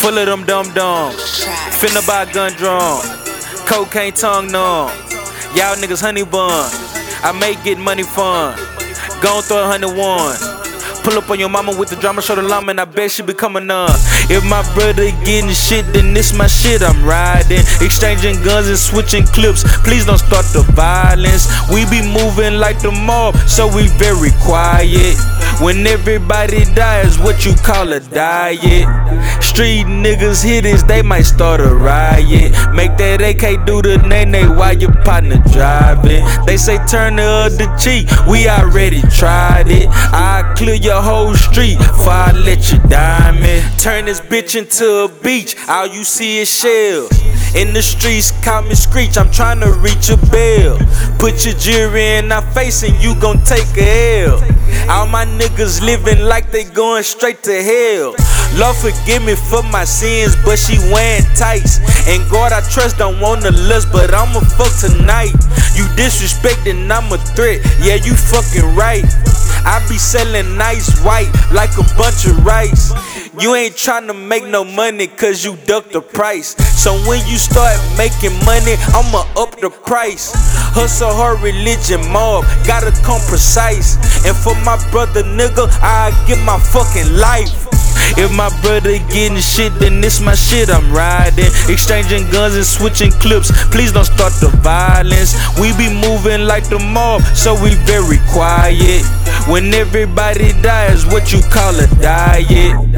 Full of them dumb dumb. Finna buy gun drum. Cocaine tongue numb. Y'all niggas honey bun. I make get money fun. Gon' throw a hundred one. Pull up on your mama with the drama, show the llama, and I bet she become a nun. If my brother getting shit, then this my shit I'm riding. Exchanging guns and switching clips. Please don't start the violence. We be moving like the mob, so we very quiet. When everybody dies, what you call a diet? Street niggas hit this, they might start a riot. Make that AK do the nay while your partner driving. They say turn the other cheek, we already tried it. I clear your whole street before I let you diamond. Turn this bitch into a beach, all you see is shells. In the streets, call me Screech, I'm trying to reach a bell. Put your jury in our face and you gon' take a L. All my niggas living like they going straight to hell. Lord forgive me for my sins, but she wearing tights. And God I trust don't wanna lust, but I'ma fuck tonight. You disrespecting, I'm a threat. Yeah, you fucking right. I be selling nice white like a bunch of rice. You ain't tryna make no money cause you duck the price. So when you start making money, I'ma up the price. Hustle hard religion mob, gotta come precise. And for my brother nigga, I give my fucking life. If my brother getting shit, then this my shit I'm riding. Exchanging guns and switching clips. Please don't start the violence. We be moving like the mob, so we very quiet. When everybody dies, what you call a diet?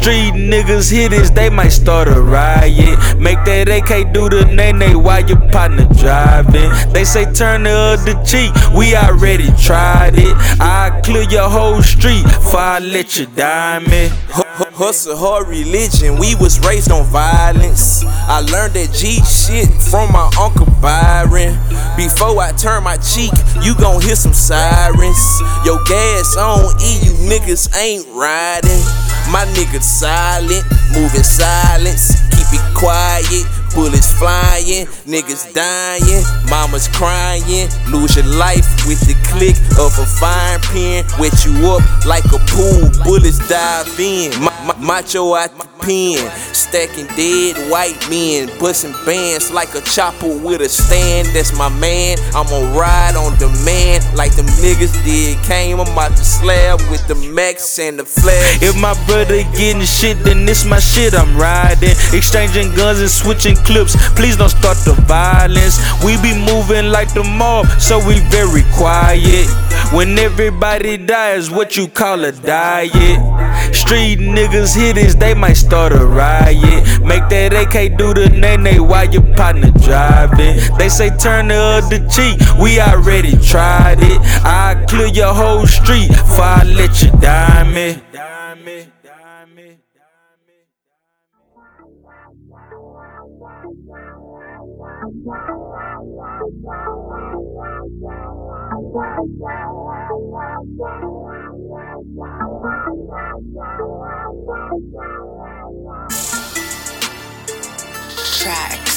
Street niggas hit this, they might start a riot. Make that AK do the nay while your partner driving. They say turn the other cheek, we already tried it. I clear your whole street before I let you diamond. Hustle hard religion, we was raised on violence. I learned that G shit from my uncle Byron. Before I turn my cheek, you gon' hear some sirens. Your gas on E, you niggas ain't riding. My niggas silent, moving silence, keep it quiet. Bullets flying, niggas dying, mamas crying. Lose your life with the click of a fire pin. Wet you up like a pool, bullets dive in. Ma- ma- macho out the pen, stacking dead white men, busting bands like a chopper with a stand. That's my man. I'ma ride on demand like them niggas did. Came I'm out the slab with the max and the flash. If my brother getting shit, then this my shit I'm riding. Exchanging guns and switching clips. Please don't start the violence. We be moving like the mob, so we very quiet. When everybody dies, what you call a diet? Street niggas hit this, they might start a riot. Make that AK do the nay while your partner driving. They say turn the other cheek, we already tried it. I clear your whole street before I let you diamond. Diamond, diamond, Track.